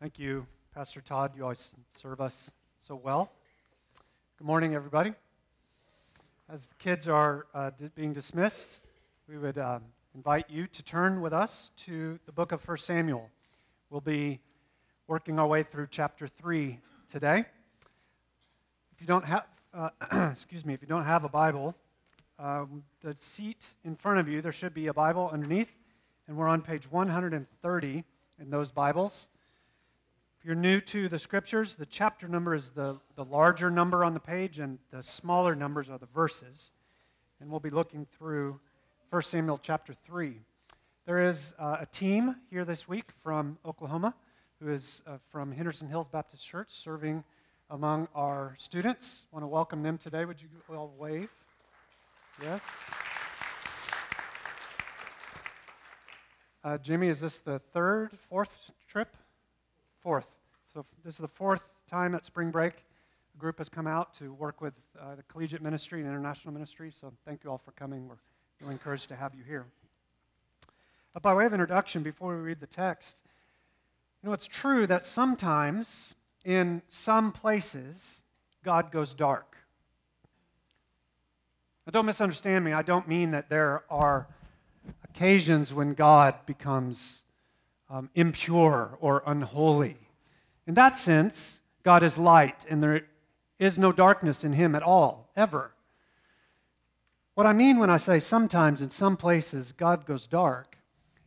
Thank you, Pastor Todd. You always serve us so well. Good morning, everybody. As the kids are uh, being dismissed, we would um, invite you to turn with us to the book of 1 Samuel. We'll be working our way through chapter 3 today. If you don't have, uh, excuse me, if you don't have a Bible, um, the seat in front of you, there should be a Bible underneath, and we're on page 130 in those Bibles. If you're new to the scriptures, the chapter number is the, the larger number on the page, and the smaller numbers are the verses. And we'll be looking through 1 Samuel chapter 3. There is uh, a team here this week from Oklahoma who is uh, from Henderson Hills Baptist Church serving among our students. Want to welcome them today. Would you all wave? Yes. Uh, Jimmy, is this the third, fourth trip? Fourth. So this is the fourth time at spring break the group has come out to work with uh, the collegiate ministry and international ministry. So thank you all for coming. We're really encouraged to have you here. But by way of introduction, before we read the text, you know, it's true that sometimes in some places God goes dark. Now, don't misunderstand me. I don't mean that there are occasions when God becomes um, impure or unholy. In that sense, God is light, and there is no darkness in him at all, ever. What I mean when I say sometimes in some places God goes dark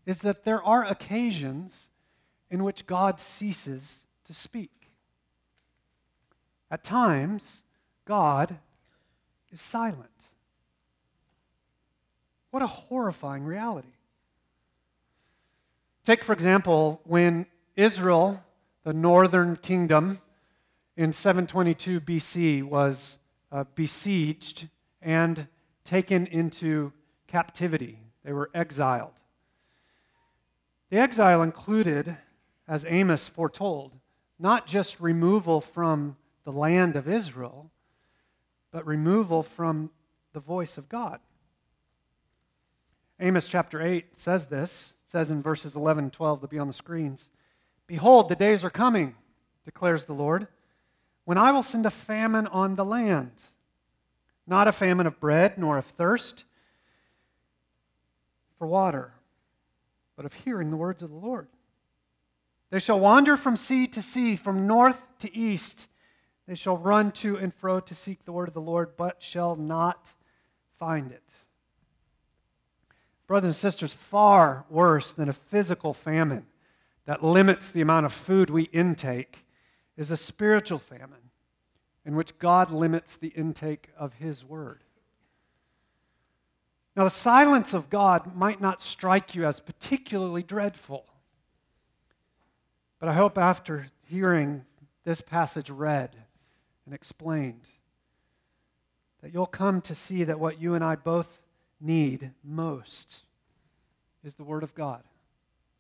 is that there are occasions in which God ceases to speak. At times, God is silent. What a horrifying reality. Take, for example, when Israel, the northern kingdom, in 722 BC was uh, besieged and taken into captivity. They were exiled. The exile included, as Amos foretold, not just removal from the land of Israel, but removal from the voice of God. Amos chapter 8 says this says in verses 11 and 12 to be on the screens Behold, the days are coming, declares the Lord, when I will send a famine on the land. Not a famine of bread, nor of thirst for water, but of hearing the words of the Lord. They shall wander from sea to sea, from north to east. They shall run to and fro to seek the word of the Lord, but shall not find it. Brothers and sisters, far worse than a physical famine that limits the amount of food we intake is a spiritual famine in which God limits the intake of His Word. Now, the silence of God might not strike you as particularly dreadful, but I hope after hearing this passage read and explained, that you'll come to see that what you and I both need most is the Word of God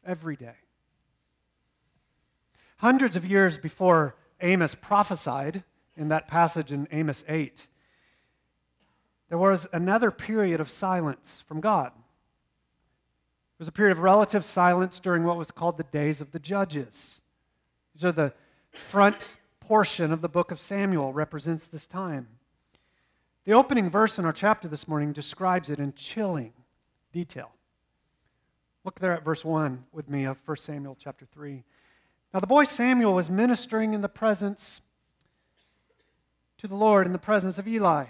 every day. Hundreds of years before Amos prophesied in that passage in Amos 8, there was another period of silence from God. There was a period of relative silence during what was called the days of the judges. These are the front portion of the book of Samuel represents this time. The opening verse in our chapter this morning describes it in chilling detail. Look there at verse 1 with me of 1 Samuel chapter 3. Now, the boy Samuel was ministering in the presence to the Lord in the presence of Eli.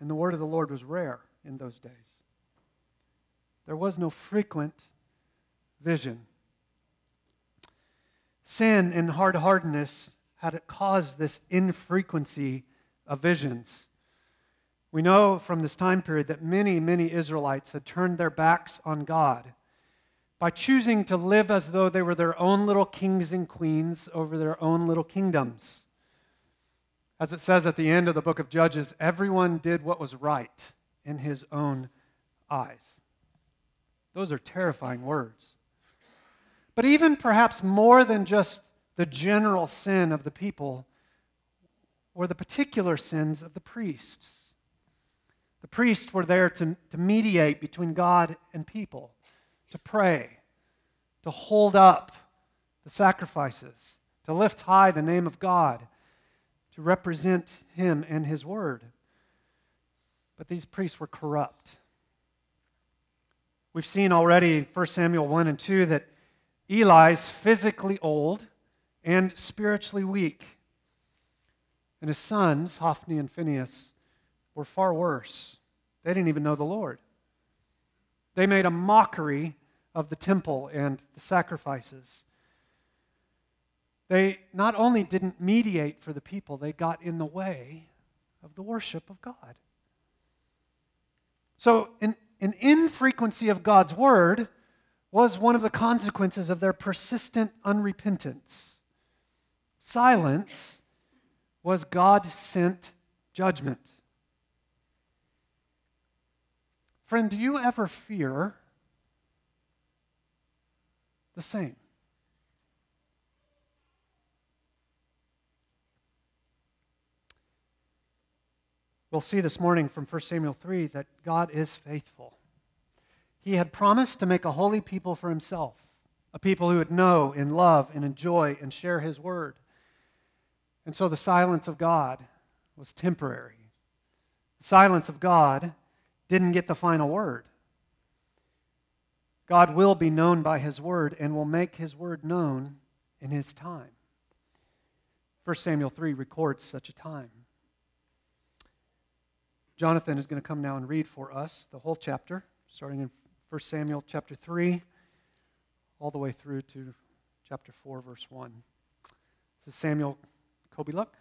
And the word of the Lord was rare in those days. There was no frequent vision. Sin and hard hardness had it caused this infrequency of visions. We know from this time period that many, many Israelites had turned their backs on God by choosing to live as though they were their own little kings and queens over their own little kingdoms. As it says at the end of the book of Judges, everyone did what was right in his own eyes. Those are terrifying words. But even perhaps more than just the general sin of the people, were the particular sins of the priests. The priests were there to, to mediate between God and people, to pray, to hold up the sacrifices, to lift high the name of God, to represent Him and His Word. But these priests were corrupt. We've seen already in 1 Samuel 1 and 2 that Eli's physically old and spiritually weak. And his sons, Hophni and Phinehas, were far worse. They didn't even know the Lord. They made a mockery of the temple and the sacrifices. They not only didn't mediate for the people, they got in the way of the worship of God. So, an, an infrequency of God's word was one of the consequences of their persistent unrepentance. Silence was God sent judgment. Friend, do you ever fear the same? We'll see this morning from 1 Samuel 3 that God is faithful. He had promised to make a holy people for himself, a people who would know and love and enjoy and share his word. And so the silence of God was temporary. The silence of God didn't get the final word. God will be known by his word and will make his word known in his time. 1 Samuel 3 records such a time. Jonathan is going to come now and read for us the whole chapter, starting in 1 Samuel chapter 3, all the way through to chapter 4, verse 1. This is Samuel Kobe Luck.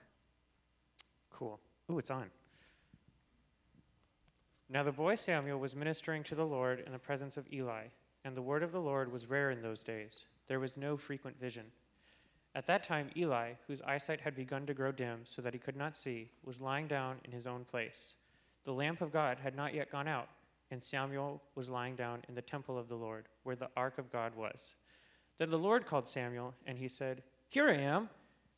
Cool. Ooh, it's on. Now the boy Samuel was ministering to the Lord in the presence of Eli, and the word of the Lord was rare in those days. There was no frequent vision. At that time, Eli, whose eyesight had begun to grow dim so that he could not see, was lying down in his own place. The lamp of God had not yet gone out, and Samuel was lying down in the temple of the Lord, where the ark of God was. Then the Lord called Samuel, and he said, Here I am,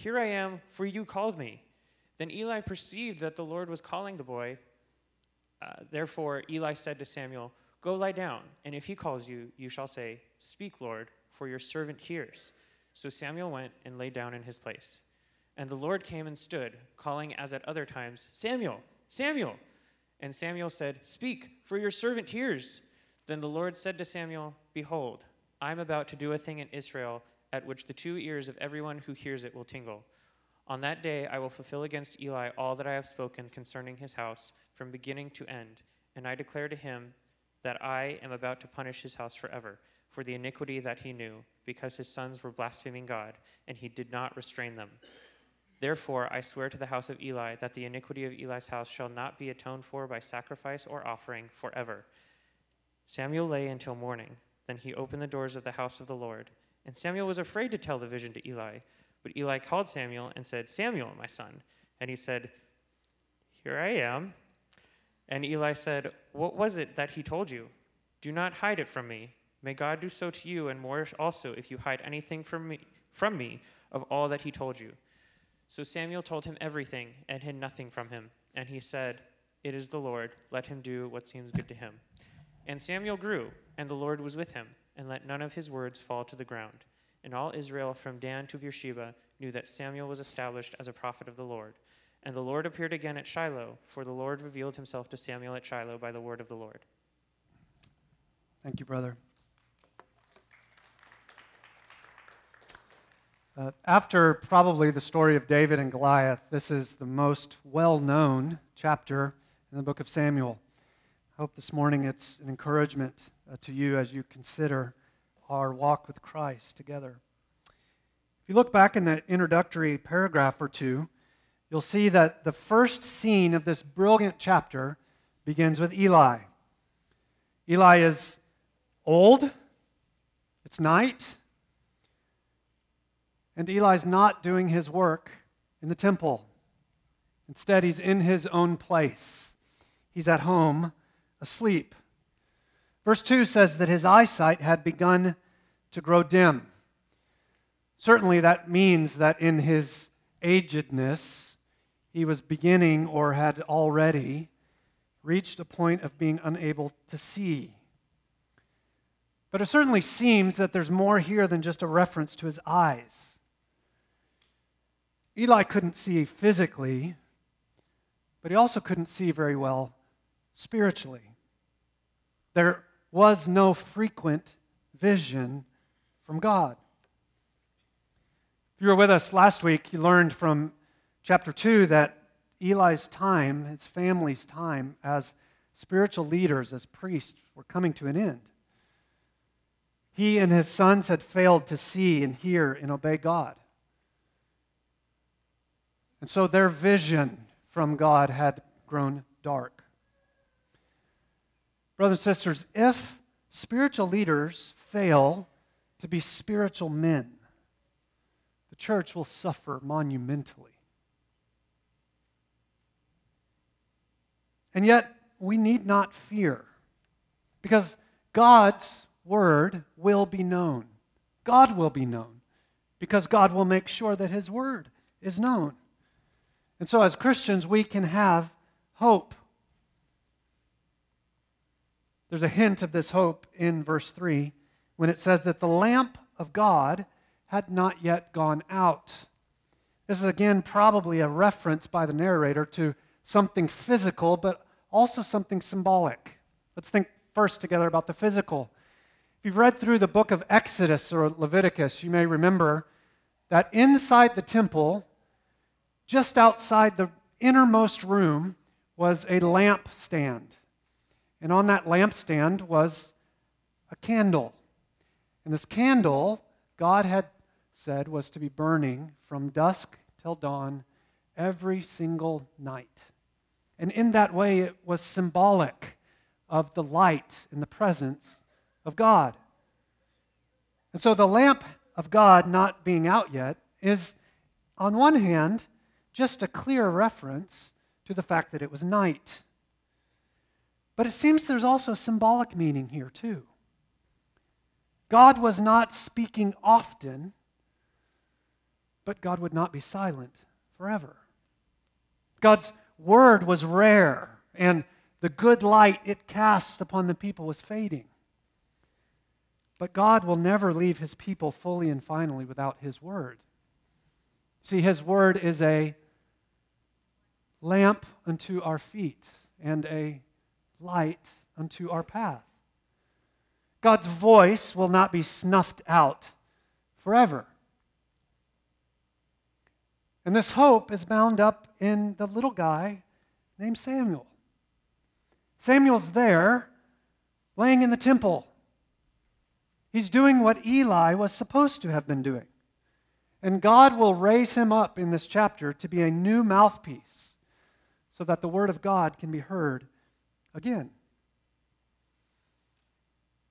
Here I am, for you called me. Then Eli perceived that the Lord was calling the boy, uh, therefore, Eli said to Samuel, Go lie down, and if he calls you, you shall say, Speak, Lord, for your servant hears. So Samuel went and lay down in his place. And the Lord came and stood, calling as at other times, Samuel, Samuel. And Samuel said, Speak, for your servant hears. Then the Lord said to Samuel, Behold, I am about to do a thing in Israel at which the two ears of everyone who hears it will tingle. On that day I will fulfill against Eli all that I have spoken concerning his house from beginning to end, and I declare to him that I am about to punish his house forever for the iniquity that he knew, because his sons were blaspheming God, and he did not restrain them. Therefore, I swear to the house of Eli that the iniquity of Eli's house shall not be atoned for by sacrifice or offering forever. Samuel lay until morning. Then he opened the doors of the house of the Lord. And Samuel was afraid to tell the vision to Eli. But Eli called Samuel and said, Samuel, my son. And he said, Here I am. And Eli said, What was it that he told you? Do not hide it from me. May God do so to you, and more also, if you hide anything from me, from me of all that he told you. So Samuel told him everything, and hid nothing from him. And he said, It is the Lord. Let him do what seems good to him. And Samuel grew, and the Lord was with him, and let none of his words fall to the ground. And all Israel, from Dan to Beersheba, knew that Samuel was established as a prophet of the Lord. And the Lord appeared again at Shiloh, for the Lord revealed himself to Samuel at Shiloh by the word of the Lord. Thank you, brother. Uh, after probably the story of David and Goliath, this is the most well known chapter in the book of Samuel. I hope this morning it's an encouragement uh, to you as you consider our walk with Christ together. If you look back in that introductory paragraph or two, you'll see that the first scene of this brilliant chapter begins with Eli. Eli is old, it's night, And Eli's not doing his work in the temple. Instead, he's in his own place. He's at home, asleep. Verse 2 says that his eyesight had begun to grow dim. Certainly, that means that in his agedness, he was beginning or had already reached a point of being unable to see. But it certainly seems that there's more here than just a reference to his eyes. Eli couldn't see physically, but he also couldn't see very well spiritually. There was no frequent vision from God. If you were with us last week, you learned from chapter 2 that Eli's time, his family's time as spiritual leaders, as priests, were coming to an end. He and his sons had failed to see and hear and obey God. And so their vision from God had grown dark. Brothers and sisters, if spiritual leaders fail to be spiritual men, the church will suffer monumentally. And yet, we need not fear because God's word will be known. God will be known because God will make sure that his word is known. And so, as Christians, we can have hope. There's a hint of this hope in verse 3 when it says that the lamp of God had not yet gone out. This is again probably a reference by the narrator to something physical, but also something symbolic. Let's think first together about the physical. If you've read through the book of Exodus or Leviticus, you may remember that inside the temple, just outside the innermost room, was a lampstand. And on that lampstand was a candle. And this candle, God had said, was to be burning from dusk till dawn every single night. And in that way, it was symbolic of the light and the presence of God. And so the lamp of God not being out yet is, on one hand, just a clear reference to the fact that it was night. But it seems there's also symbolic meaning here, too. God was not speaking often, but God would not be silent forever. God's word was rare, and the good light it cast upon the people was fading. But God will never leave his people fully and finally without his word. See, his word is a lamp unto our feet and a light unto our path. God's voice will not be snuffed out forever. And this hope is bound up in the little guy named Samuel. Samuel's there, laying in the temple. He's doing what Eli was supposed to have been doing. And God will raise him up in this chapter to be a new mouthpiece so that the word of God can be heard again.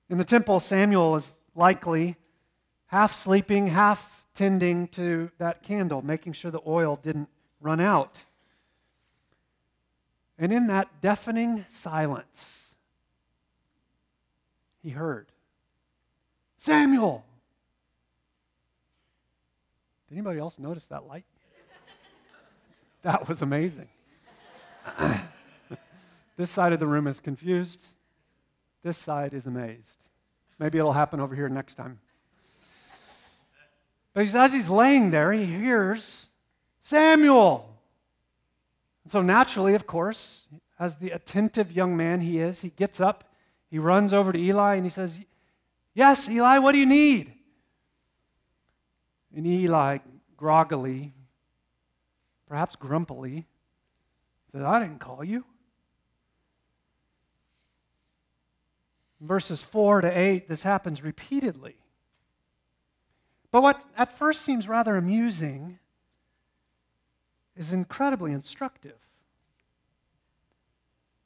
In the temple, Samuel is likely half sleeping, half tending to that candle, making sure the oil didn't run out. And in that deafening silence, he heard Samuel! Did anybody else notice that light? That was amazing. This side of the room is confused. This side is amazed. Maybe it'll happen over here next time. But as he's laying there, he hears Samuel. And so, naturally, of course, as the attentive young man he is, he gets up, he runs over to Eli, and he says, Yes, Eli, what do you need? And Eli, groggily, perhaps grumpily, said, I didn't call you. Verses 4 to 8, this happens repeatedly. But what at first seems rather amusing is incredibly instructive.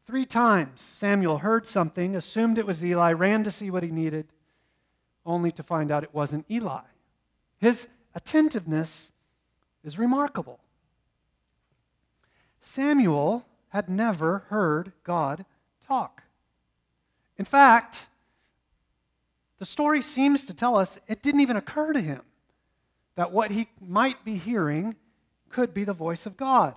Three times Samuel heard something, assumed it was Eli, ran to see what he needed, only to find out it wasn't Eli. His attentiveness is remarkable. Samuel had never heard God talk. In fact, the story seems to tell us it didn't even occur to him that what he might be hearing could be the voice of God.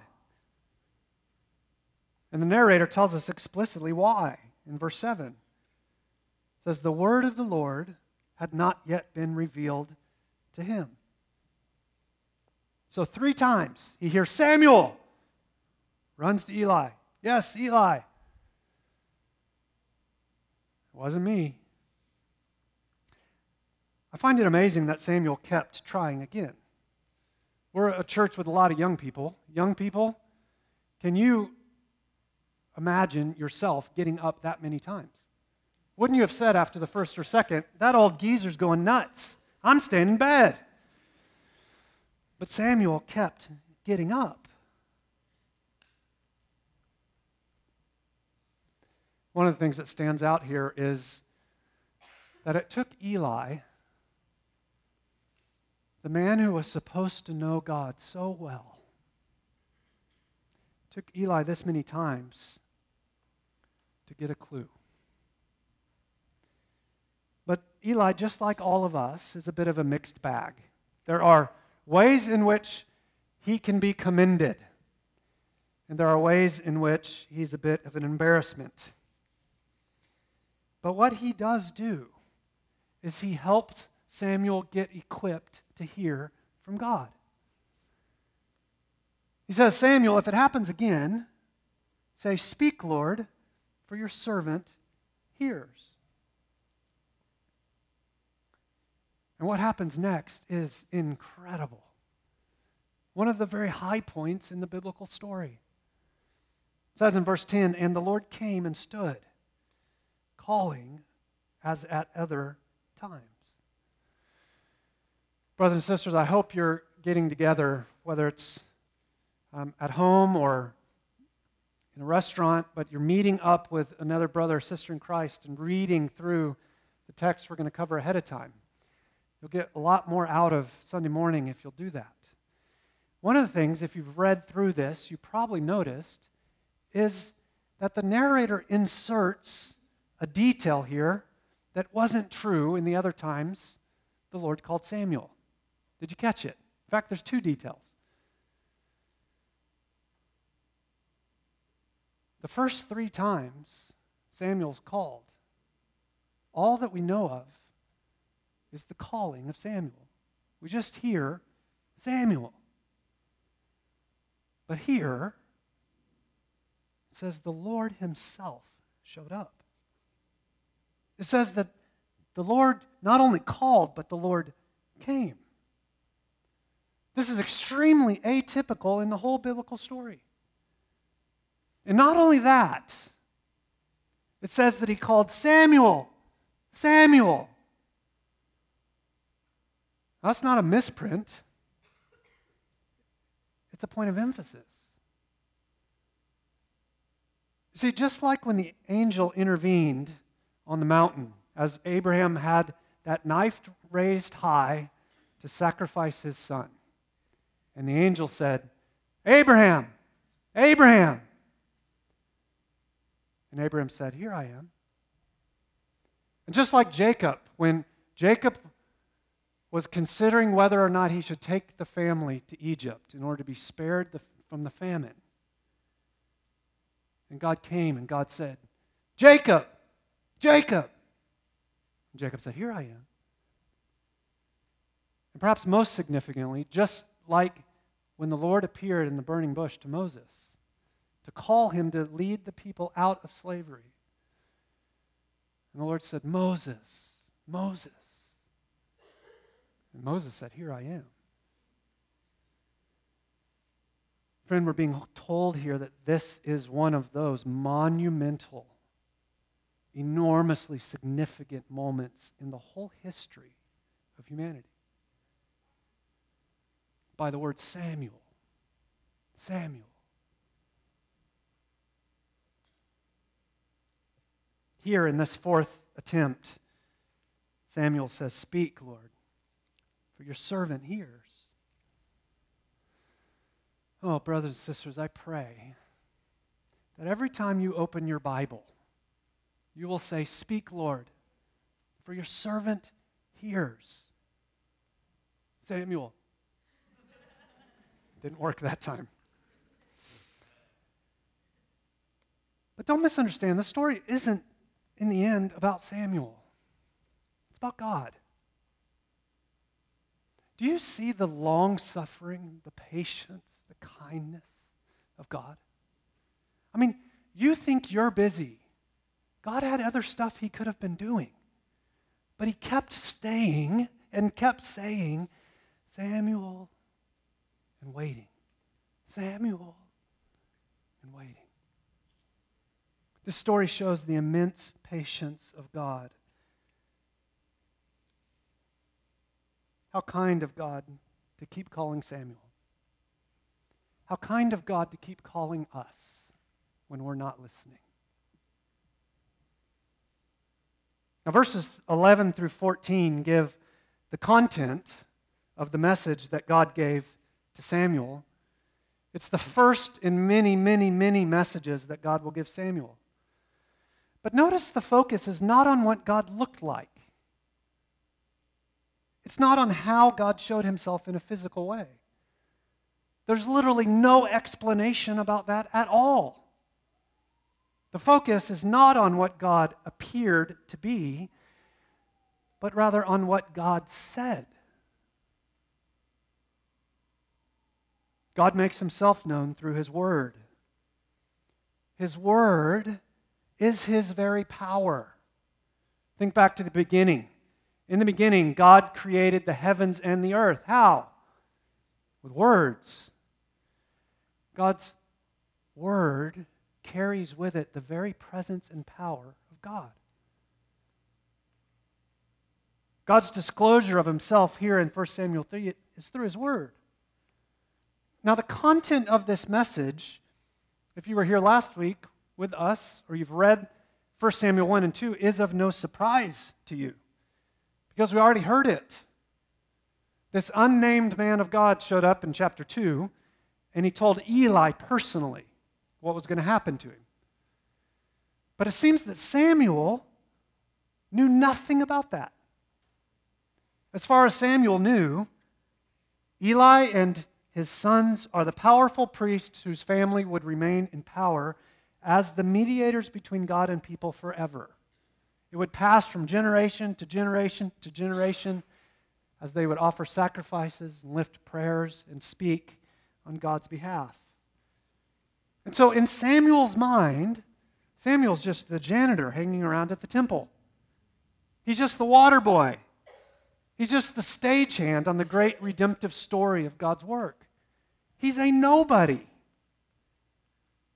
And the narrator tells us explicitly why in verse 7. It says, The word of the Lord had not yet been revealed to him. So, three times he hears Samuel, runs to Eli. Yes, Eli. Wasn't me. I find it amazing that Samuel kept trying again. We're a church with a lot of young people. Young people, can you imagine yourself getting up that many times? Wouldn't you have said after the first or second, that old geezer's going nuts? I'm staying in bed. But Samuel kept getting up. One of the things that stands out here is that it took Eli, the man who was supposed to know God so well, took Eli this many times to get a clue. But Eli, just like all of us, is a bit of a mixed bag. There are ways in which he can be commended, and there are ways in which he's a bit of an embarrassment. But what he does do is he helps Samuel get equipped to hear from God. He says, Samuel, if it happens again, say, Speak, Lord, for your servant hears. And what happens next is incredible. One of the very high points in the biblical story. It says in verse 10 And the Lord came and stood, calling as at other times. Brothers and sisters, I hope you're getting together, whether it's um, at home or in a restaurant, but you're meeting up with another brother or sister in Christ and reading through the text we're going to cover ahead of time. You'll get a lot more out of Sunday morning if you'll do that. One of the things, if you've read through this, you probably noticed, is that the narrator inserts a detail here that wasn't true in the other times the Lord called Samuel. Did you catch it? In fact, there's two details. The first three times Samuel's called, all that we know of is the calling of Samuel. We just hear Samuel. But here, it says the Lord Himself showed up. It says that the Lord not only called, but the Lord came. This is extremely atypical in the whole biblical story. And not only that, it says that he called Samuel. Samuel. That's not a misprint, it's a point of emphasis. See, just like when the angel intervened on the mountain, as Abraham had that knife raised high to sacrifice his son, and the angel said, Abraham, Abraham. And Abraham said, Here I am. And just like Jacob, when Jacob was considering whether or not he should take the family to Egypt in order to be spared the, from the famine, and God came and God said, Jacob, Jacob. And Jacob said, Here I am. And perhaps most significantly, just like when the Lord appeared in the burning bush to Moses, to call him to lead the people out of slavery. And the Lord said, Moses, Moses. And Moses said, Here I am. Friend, we're being told here that this is one of those monumental, enormously significant moments in the whole history of humanity. By the word Samuel. Samuel. Here in this fourth attempt, Samuel says, Speak, Lord, for your servant hears. Oh, brothers and sisters, I pray that every time you open your Bible, you will say, Speak, Lord, for your servant hears. Samuel. Didn't work that time. But don't misunderstand, the story isn't, in the end, about Samuel, it's about God. Do you see the long suffering, the patience, the kindness of God? I mean, you think you're busy. God had other stuff he could have been doing. But he kept staying and kept saying, Samuel, and waiting. Samuel, and waiting. This story shows the immense patience of God. How kind of God to keep calling Samuel. How kind of God to keep calling us when we're not listening. Now, verses 11 through 14 give the content of the message that God gave to Samuel. It's the first in many, many, many messages that God will give Samuel. But notice the focus is not on what God looked like. It's not on how God showed himself in a physical way. There's literally no explanation about that at all. The focus is not on what God appeared to be, but rather on what God said. God makes himself known through his word. His word is his very power. Think back to the beginning. In the beginning, God created the heavens and the earth. How? With words. God's word carries with it the very presence and power of God. God's disclosure of himself here in 1 Samuel 3 is through his word. Now, the content of this message, if you were here last week with us, or you've read 1 Samuel 1 and 2, is of no surprise to you because we already heard it. This unnamed man of God showed up in chapter 2, and he told Eli personally what was going to happen to him. But it seems that Samuel knew nothing about that. As far as Samuel knew, Eli and his sons are the powerful priests whose family would remain in power as the mediators between God and people forever. It would pass from generation to generation to generation as they would offer sacrifices and lift prayers and speak on God's behalf. And so, in Samuel's mind, Samuel's just the janitor hanging around at the temple. He's just the water boy. He's just the stagehand on the great redemptive story of God's work. He's a nobody.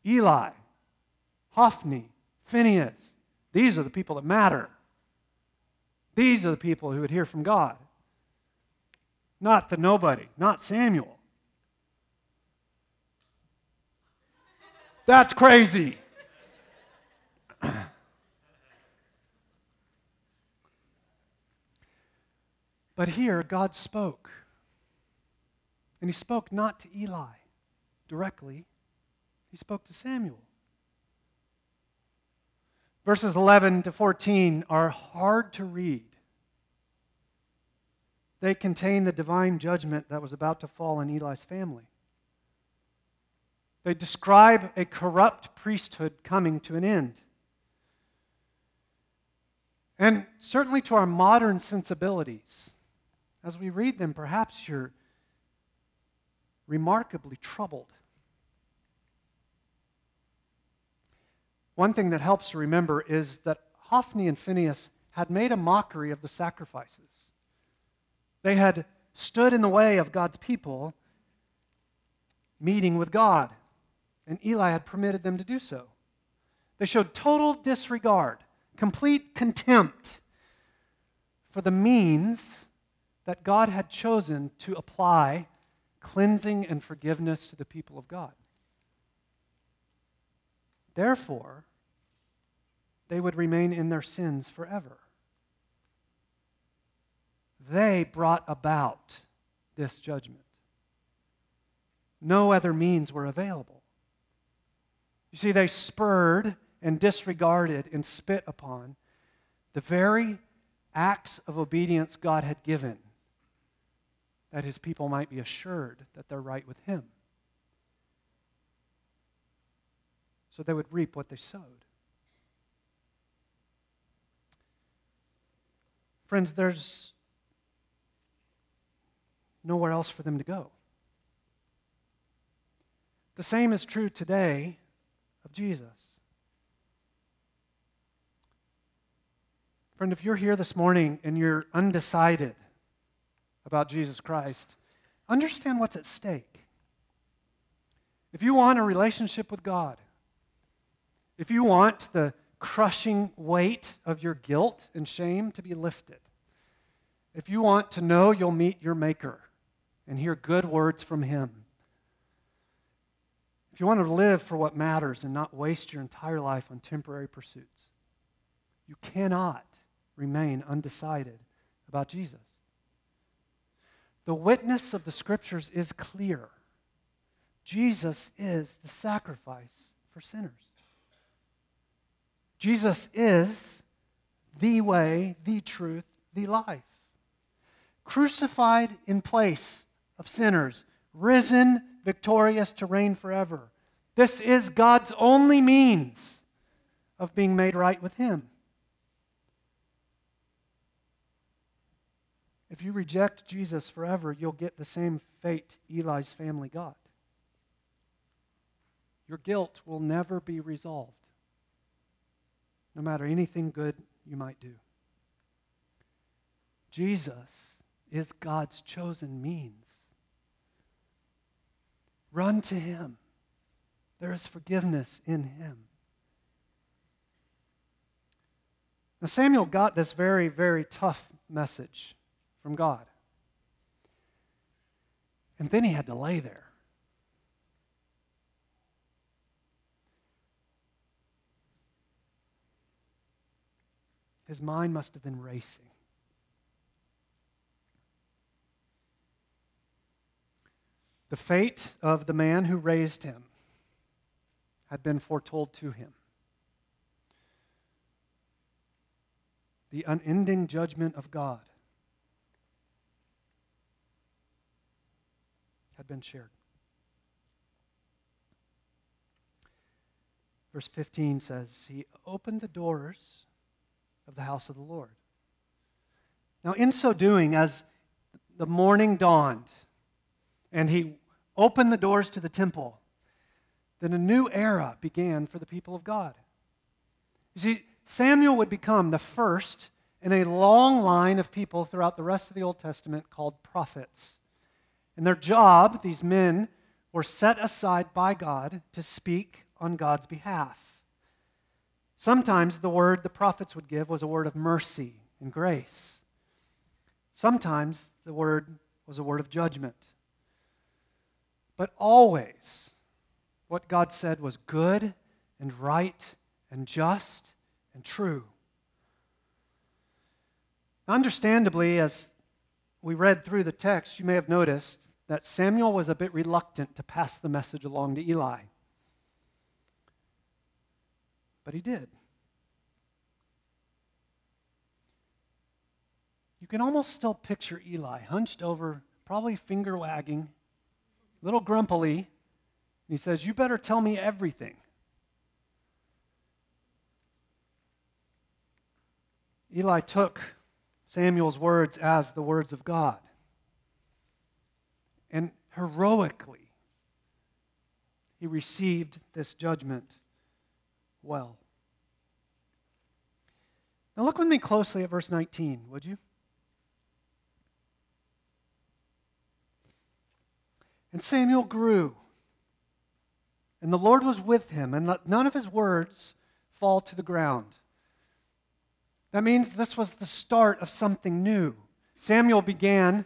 Eli, Hophni, Phinehas, these are the people that matter. These are the people who would hear from God. Not the nobody, not Samuel. That's crazy. but here, God spoke. And he spoke not to Eli directly, he spoke to Samuel. Verses 11 to 14 are hard to read. They contain the divine judgment that was about to fall on Eli's family. They describe a corrupt priesthood coming to an end. And certainly to our modern sensibilities, as we read them, perhaps you're remarkably troubled. One thing that helps to remember is that Hophni and Phinehas had made a mockery of the sacrifices. They had stood in the way of God's people meeting with God, and Eli had permitted them to do so. They showed total disregard, complete contempt for the means that God had chosen to apply cleansing and forgiveness to the people of God. Therefore, they would remain in their sins forever. They brought about this judgment. no other means were available. You see, they spurred and disregarded and spit upon the very acts of obedience God had given, that his people might be assured that they're right with him. So they would reap what they sowed. Friends, there's nowhere else for them to go. The same is true today of Jesus. Friend, if you're here this morning and you're undecided about Jesus Christ, understand what's at stake. If you want a relationship with God, if you want the crushing weight of your guilt and shame to be lifted, if you want to know you'll meet your Maker and hear good words from Him, you want to live for what matters and not waste your entire life on temporary pursuits, you cannot remain undecided about Jesus. The witness of the Scriptures is clear Jesus is the sacrifice for sinners. Jesus is the way, the truth, the life. Crucified in place of sinners, risen victorious to reign forever. This is God's only means of being made right with Him. If you reject Jesus forever, you'll get the same fate Eli's family got. Your guilt will never be resolved, no matter anything good you might do. Jesus is God's chosen means. Run to Him. There is forgiveness in Him. Now, Samuel got this very, very tough message from God. And then he had to lay there. His mind must have been racing. The fate of the man who raised him had been foretold to him. The unending judgment of God had been shared. Verse 15 says, He opened the doors of the house of the Lord. Now, in so doing, as the morning dawned, and he opened the doors to the temple, then a new era began for the people of God. You see, Samuel would become the first in a long line of people throughout the rest of the Old Testament called prophets. And their job, these men, were set aside by God to speak on God's behalf. Sometimes the word the prophets would give was a word of mercy and grace. Sometimes the word was a word of judgment. But always, what God said was good and right and just and true. Understandably, as we read through the text, you may have noticed that Samuel was a bit reluctant to pass the message along to Eli. But he did. You can almost still picture Eli hunched over, probably finger wagging, a little grumpily, he says, You better tell me everything. Eli took Samuel's words as the words of God. And heroically, he received this judgment well. Now, look with me closely at verse 19, would you? And Samuel grew, and the Lord was with him, and let none of his words fall to the ground. That means this was the start of something new. Samuel began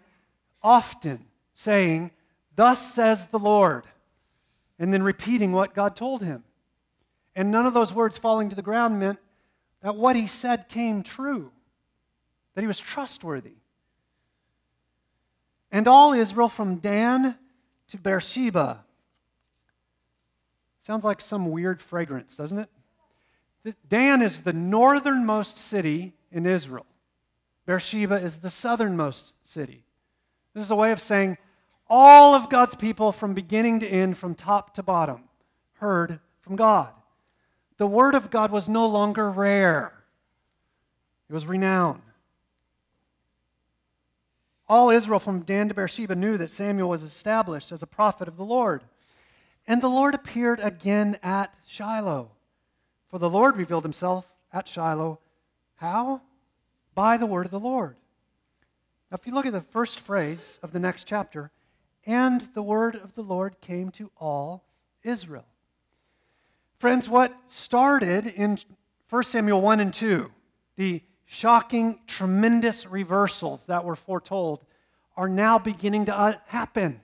often saying, Thus says the Lord, and then repeating what God told him. And none of those words falling to the ground meant that what he said came true, that he was trustworthy. And all Israel from Dan to Beersheba. Sounds like some weird fragrance, doesn't it? Dan is the northernmost city in Israel. Beersheba is the southernmost city. This is a way of saying all of God's people from beginning to end, from top to bottom, heard from God. The word of God was no longer rare, it was renowned. All Israel from Dan to Beersheba knew that Samuel was established as a prophet of the Lord. And the Lord appeared again at Shiloh. For the Lord revealed himself at Shiloh. How? By the word of the Lord. Now, if you look at the first phrase of the next chapter, and the word of the Lord came to all Israel. Friends, what started in 1 Samuel 1 and 2, the shocking, tremendous reversals that were foretold, are now beginning to uh, happen.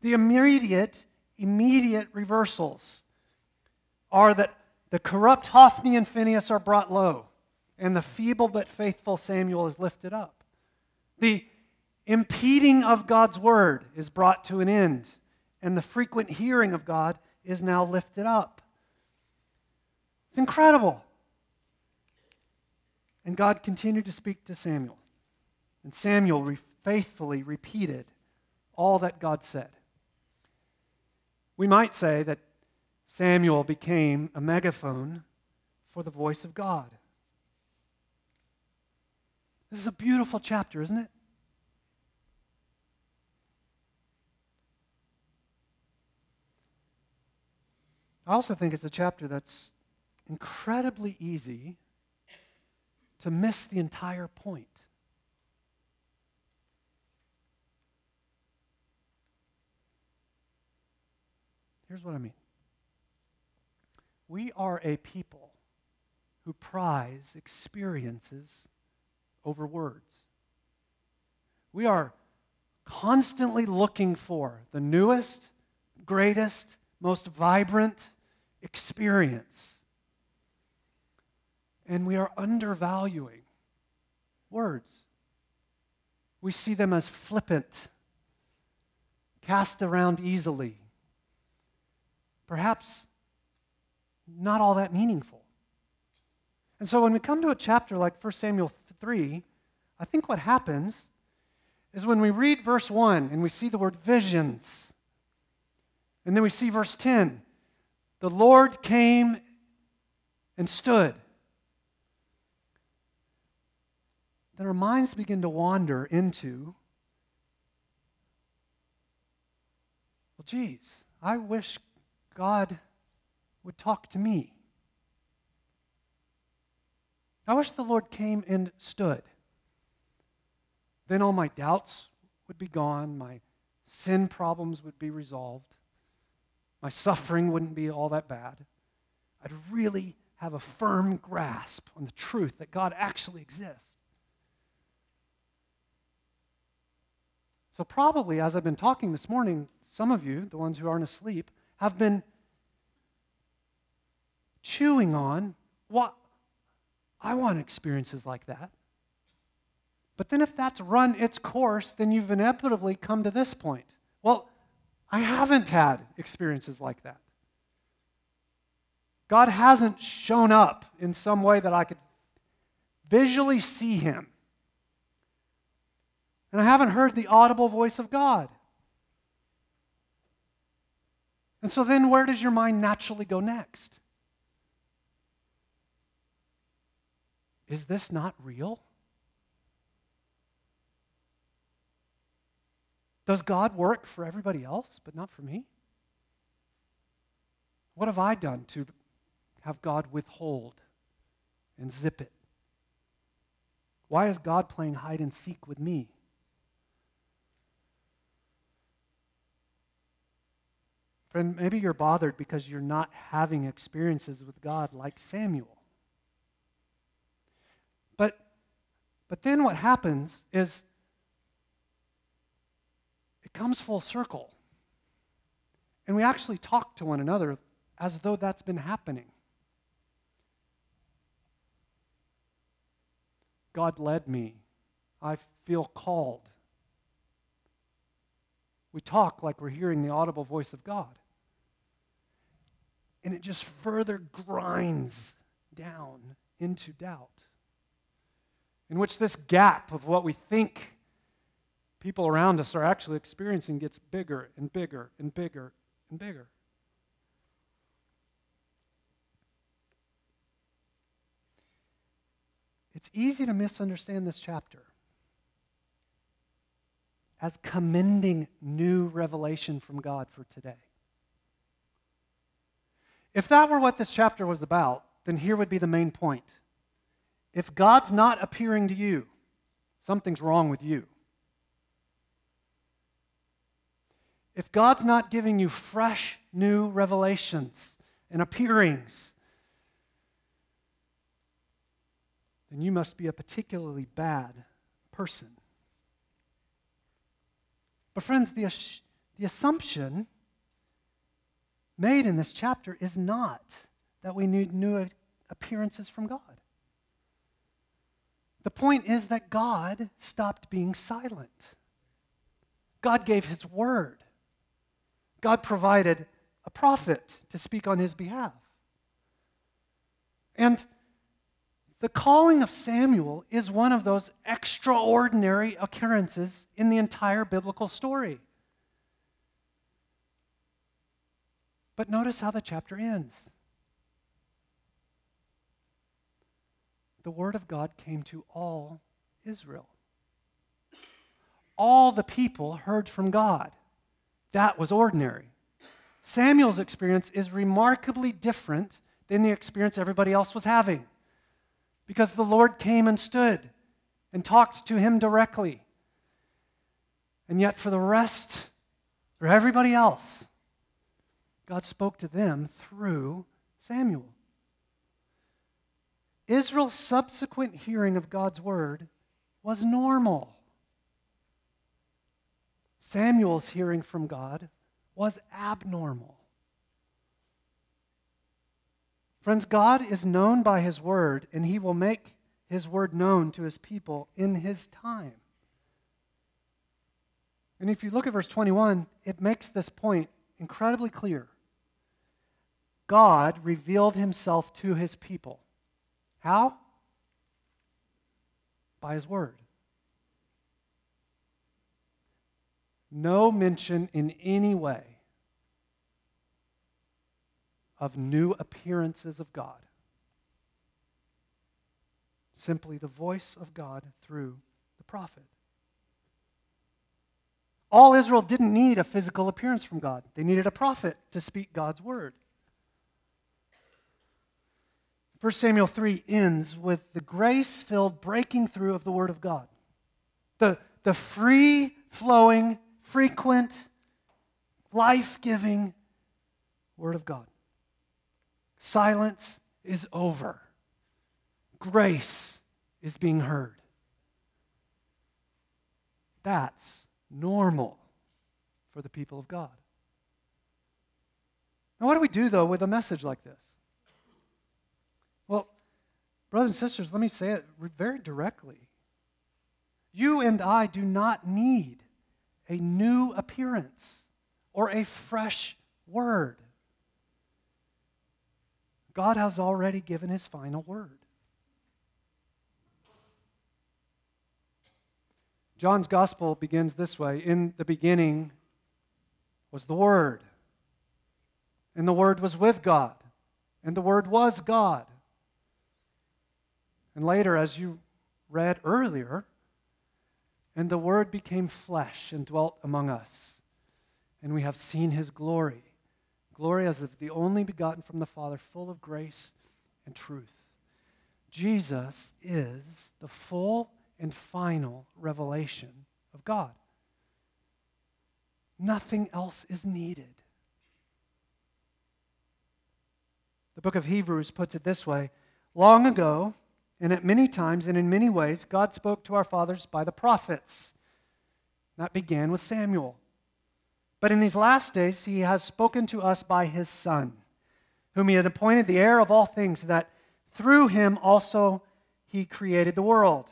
The immediate, immediate reversals are that the corrupt Hophni and Phinehas are brought low, and the feeble but faithful Samuel is lifted up. The impeding of God's word is brought to an end, and the frequent hearing of God is now lifted up. It's incredible. And God continued to speak to Samuel. And Samuel re- faithfully repeated all that God said. We might say that Samuel became a megaphone for the voice of God. This is a beautiful chapter, isn't it? I also think it's a chapter that's incredibly easy to miss the entire point. Here's what I mean we are a people who prize experiences over words. We are constantly looking for the newest, greatest, most vibrant experience. And we are undervaluing words. We see them as flippant, cast around easily, perhaps not all that meaningful. And so when we come to a chapter like 1 Samuel 3, I think what happens is when we read verse 1 and we see the word visions, and then we see verse 10 the Lord came and stood. Then our minds begin to wander into, well, geez, I wish God would talk to me. I wish the Lord came and stood. Then all my doubts would be gone, my sin problems would be resolved, my suffering wouldn't be all that bad. I'd really have a firm grasp on the truth that God actually exists. So, probably as I've been talking this morning, some of you, the ones who aren't asleep, have been chewing on what I want experiences like that. But then, if that's run its course, then you've inevitably come to this point. Well, I haven't had experiences like that. God hasn't shown up in some way that I could visually see him. And I haven't heard the audible voice of God. And so then, where does your mind naturally go next? Is this not real? Does God work for everybody else, but not for me? What have I done to have God withhold and zip it? Why is God playing hide and seek with me? Friend, maybe you're bothered because you're not having experiences with God like Samuel. But, but then what happens is it comes full circle. And we actually talk to one another as though that's been happening. God led me. I feel called. We talk like we're hearing the audible voice of God. And it just further grinds down into doubt, in which this gap of what we think people around us are actually experiencing gets bigger and bigger and bigger and bigger. It's easy to misunderstand this chapter as commending new revelation from God for today. If that were what this chapter was about, then here would be the main point. If God's not appearing to you, something's wrong with you. If God's not giving you fresh, new revelations and appearings, then you must be a particularly bad person. But, friends, the, the assumption made in this chapter is not that we need new appearances from God. The point is that God stopped being silent. God gave his word. God provided a prophet to speak on his behalf. And the calling of Samuel is one of those extraordinary occurrences in the entire biblical story. But notice how the chapter ends. The word of God came to all Israel. All the people heard from God. That was ordinary. Samuel's experience is remarkably different than the experience everybody else was having because the Lord came and stood and talked to him directly. And yet, for the rest, for everybody else, God spoke to them through Samuel. Israel's subsequent hearing of God's word was normal. Samuel's hearing from God was abnormal. Friends, God is known by His Word, and He will make His Word known to His people in His time. And if you look at verse 21, it makes this point incredibly clear. God revealed Himself to His people. How? By His Word. No mention in any way of new appearances of God. Simply the voice of God through the prophet. All Israel didn't need a physical appearance from God, they needed a prophet to speak God's word. 1 Samuel 3 ends with the grace filled breaking through of the Word of God. The, the free flowing, frequent, life giving Word of God. Silence is over. Grace is being heard. That's normal for the people of God. Now, what do we do, though, with a message like this? Well, brothers and sisters, let me say it very directly. You and I do not need a new appearance or a fresh word. God has already given his final word. John's gospel begins this way In the beginning was the Word, and the Word was with God, and the Word was God. And later, as you read earlier, and the Word became flesh and dwelt among us, and we have seen his glory Glory as of the only begotten from the Father, full of grace and truth. Jesus is the full and final revelation of God. Nothing else is needed. The book of Hebrews puts it this way Long ago, and at many times and in many ways, God spoke to our fathers by the prophets. That began with Samuel. But in these last days, he has spoken to us by his Son, whom he had appointed the heir of all things, that through him also he created the world.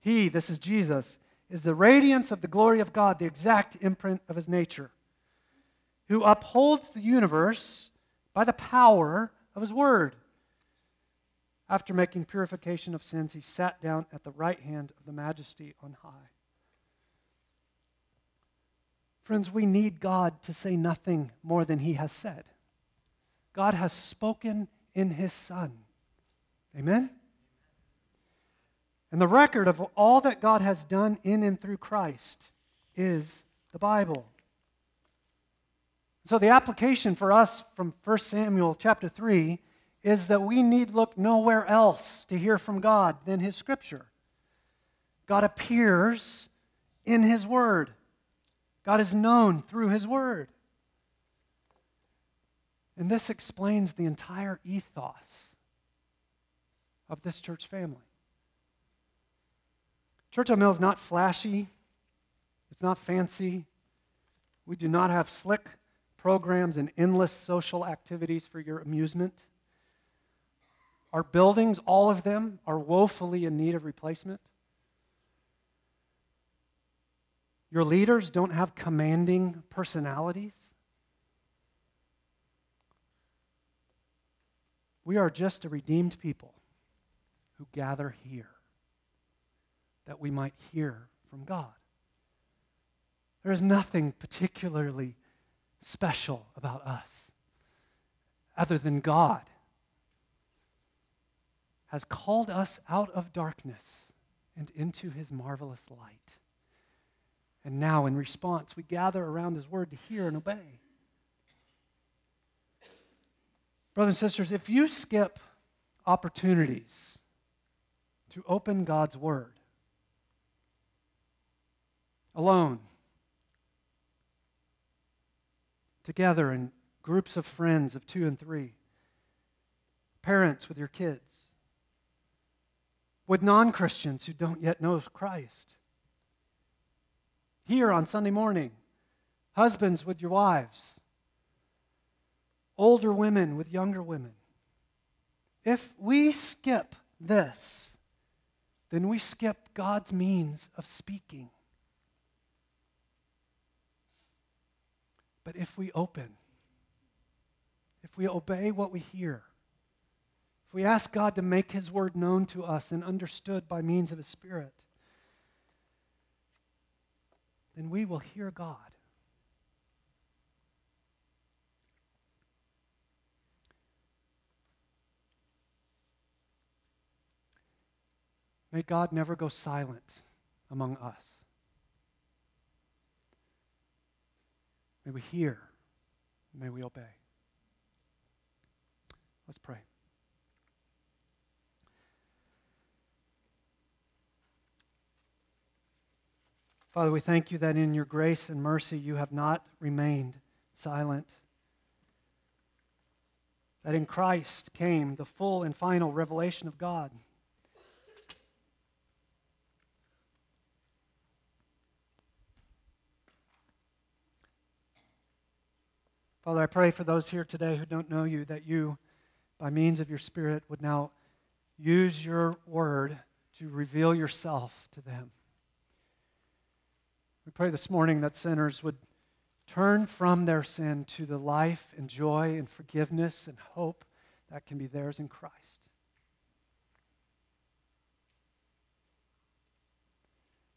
He, this is Jesus, is the radiance of the glory of God, the exact imprint of his nature, who upholds the universe by the power of his word. After making purification of sins, he sat down at the right hand of the majesty on high. Friends, we need God to say nothing more than he has said. God has spoken in his Son. Amen? And the record of all that God has done in and through Christ is the Bible. So the application for us from 1 Samuel chapter 3 is that we need look nowhere else to hear from God than his scripture. God appears in his word. God is known through his word. And this explains the entire ethos of this church family. Churchill Mill is not flashy, it's not fancy. We do not have slick programs and endless social activities for your amusement. Our buildings, all of them, are woefully in need of replacement. Your leaders don't have commanding personalities. We are just a redeemed people who gather here that we might hear from God. There is nothing particularly special about us other than God has called us out of darkness and into his marvelous light. And now, in response, we gather around his word to hear and obey. Brothers and sisters, if you skip opportunities to open God's word, alone, together in groups of friends of two and three, parents with your kids, with non Christians who don't yet know Christ, here on Sunday morning, husbands with your wives, older women with younger women. If we skip this, then we skip God's means of speaking. But if we open, if we obey what we hear, if we ask God to make His word known to us and understood by means of His Spirit, then we will hear God. May God never go silent among us. May we hear. May we obey. Let's pray. Father, we thank you that in your grace and mercy you have not remained silent. That in Christ came the full and final revelation of God. Father, I pray for those here today who don't know you that you, by means of your Spirit, would now use your word to reveal yourself to them. We pray this morning that sinners would turn from their sin to the life and joy and forgiveness and hope that can be theirs in Christ.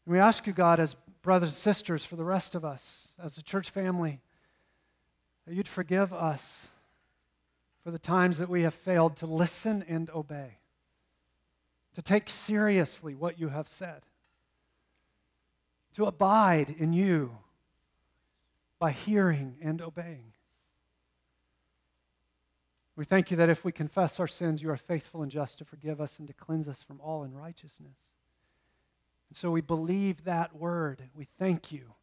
And we ask you, God, as brothers and sisters, for the rest of us, as a church family, that you'd forgive us for the times that we have failed to listen and obey, to take seriously what you have said, to abide in you by hearing and obeying. We thank you that if we confess our sins, you are faithful and just to forgive us and to cleanse us from all unrighteousness. And so we believe that word. We thank you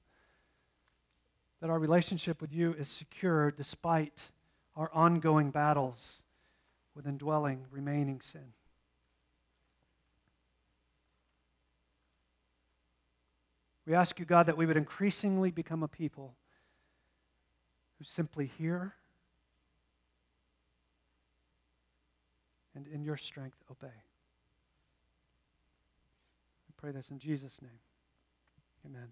that our relationship with you is secure despite our ongoing battles with indwelling, remaining sin. We ask you, God, that we would increasingly become a people who simply hear and in your strength obey. We pray this in Jesus' name. Amen.